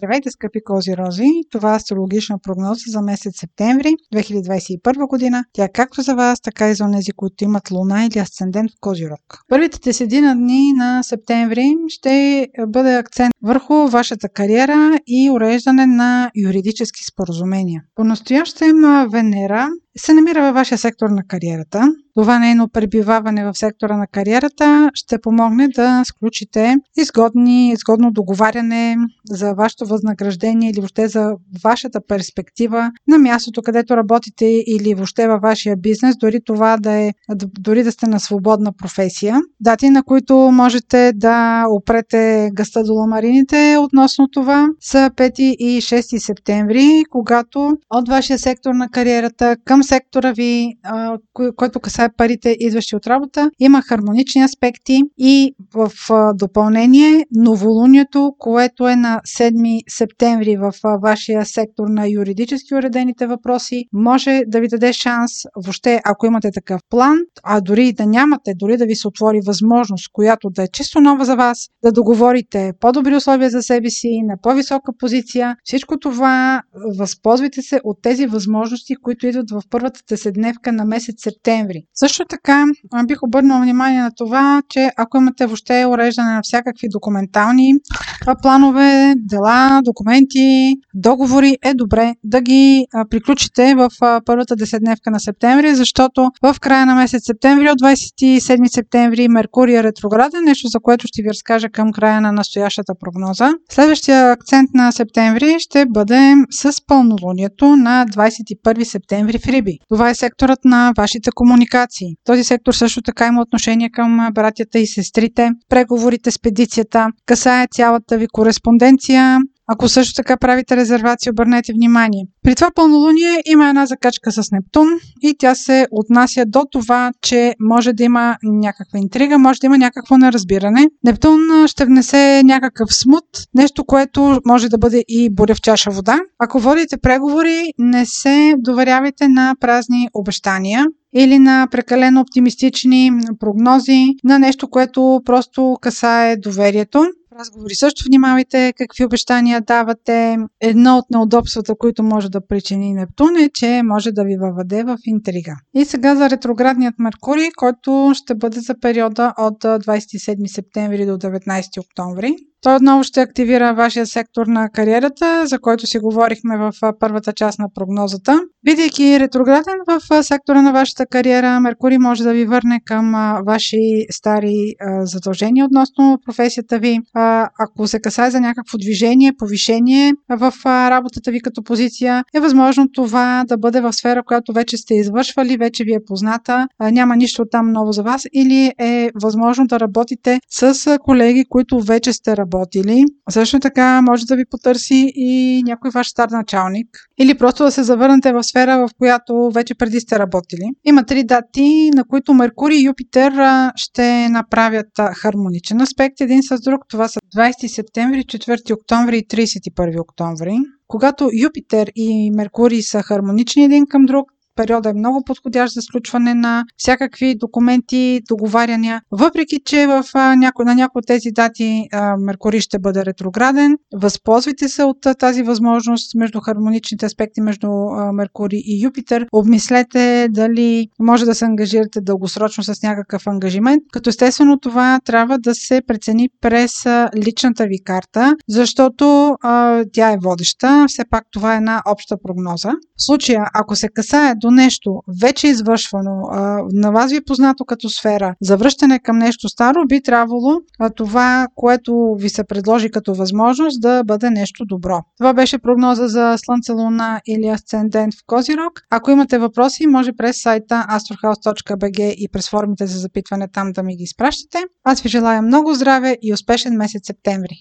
Здравейте, скъпи кози рози! Това е астрологична прогноза за месец септември 2021 година. Тя е както за вас, така и за тези, които имат луна или асцендент в Козирог. Първите десетина дни на септември ще бъде акцент върху вашата кариера и уреждане на юридически споразумения. По-настоящем Венера се намира във вашия сектор на кариерата. Това нейно пребиваване в сектора на кариерата ще помогне да сключите изгодни, изгодно договаряне за вашето възнаграждение или въобще за вашата перспектива на мястото, където работите или въобще във вашия бизнес, дори това да е, дори да сте на свободна професия. Дати, на които можете да опрете гъста до ламарините относно това са 5 и 6 септември, когато от вашия сектор на кариерата към сектора ви, който касае парите, идващи от работа, има хармонични аспекти и в допълнение новолунието, което е на 7 септември в вашия сектор на юридически уредените въпроси, може да ви даде шанс, въобще ако имате такъв план, а дори да нямате, дори да ви се отвори възможност, която да е чисто нова за вас, да договорите по-добри условия за себе си, на по-висока позиция. Всичко това възползвайте се от тези възможности, които идват в първата деседневка на месец септември. Също така бих обърнал внимание на това, че ако имате въобще уреждане на всякакви документални планове, дела, документи, договори, е добре да ги приключите в първата деседневка на септември, защото в края на месец септември, от 27 септември, Меркурий е ретрограден, нещо за което ще ви разкажа към края на настоящата прогноза. Следващия акцент на септември ще бъде с пълнолунието на 21 септември в Риби. Това е секторът на вашите комуникации. Този сектор също така има отношение към братята и сестрите, преговорите, спедицията, касае цялата ви кореспонденция, ако също така правите резервация, обърнете внимание. При това пълнолуние има една закачка с Нептун и тя се отнася до това, че може да има някаква интрига, може да има някакво неразбиране. Нептун ще внесе някакъв смут, нещо, което може да бъде и буря в чаша вода. Ако водите преговори, не се доверявайте на празни обещания или на прекалено оптимистични прогнози, на нещо, което просто касае доверието разговори също внимавайте какви обещания давате. Едно от неудобствата, които може да причини Нептун е, че може да ви въведе в интрига. И сега за ретроградният Меркурий, който ще бъде за периода от 27 септември до 19 октомври. Той отново ще активира вашия сектор на кариерата, за който си говорихме в първата част на прогнозата. Бидейки ретрограден в сектора на вашата кариера, Меркурий може да ви върне към ваши стари задължения относно професията ви. Ако се касае за някакво движение, повишение в работата ви като позиция, е възможно това да бъде в сфера, която вече сте извършвали, вече ви е позната, няма нищо там ново за вас или е възможно да работите с колеги, които вече сте работили работили. Също така може да ви потърси и някой ваш стар началник. Или просто да се завърнете в сфера, в която вече преди сте работили. Има три дати, на които Меркурий и Юпитер ще направят хармоничен аспект един с друг. Това са 20 септември, 4 октомври и 31 октомври. Когато Юпитер и Меркурий са хармонични един към друг, периода е много подходящ за сключване на всякакви документи, договаряния. Въпреки, че в няко, на някои от тези дати Меркурий ще бъде ретрограден, възползвайте се от тази възможност между хармоничните аспекти между Меркурий и Юпитер. Обмислете дали може да се ангажирате дългосрочно с някакъв ангажимент, като естествено това трябва да се прецени през личната ви карта, защото а, тя е водеща. Все пак това е една обща прогноза. В случая, ако се касае до нещо вече извършвано, на вас ви е познато като сфера, завръщане към нещо старо, би трябвало това, което ви се предложи като възможност, да бъде нещо добро. Това беше прогноза за Слънце, Луна или Асцендент в Козирог. Ако имате въпроси, може през сайта astrohouse.bg и през формите за запитване там да ми ги изпращате. Аз ви желая много здраве и успешен месец септември!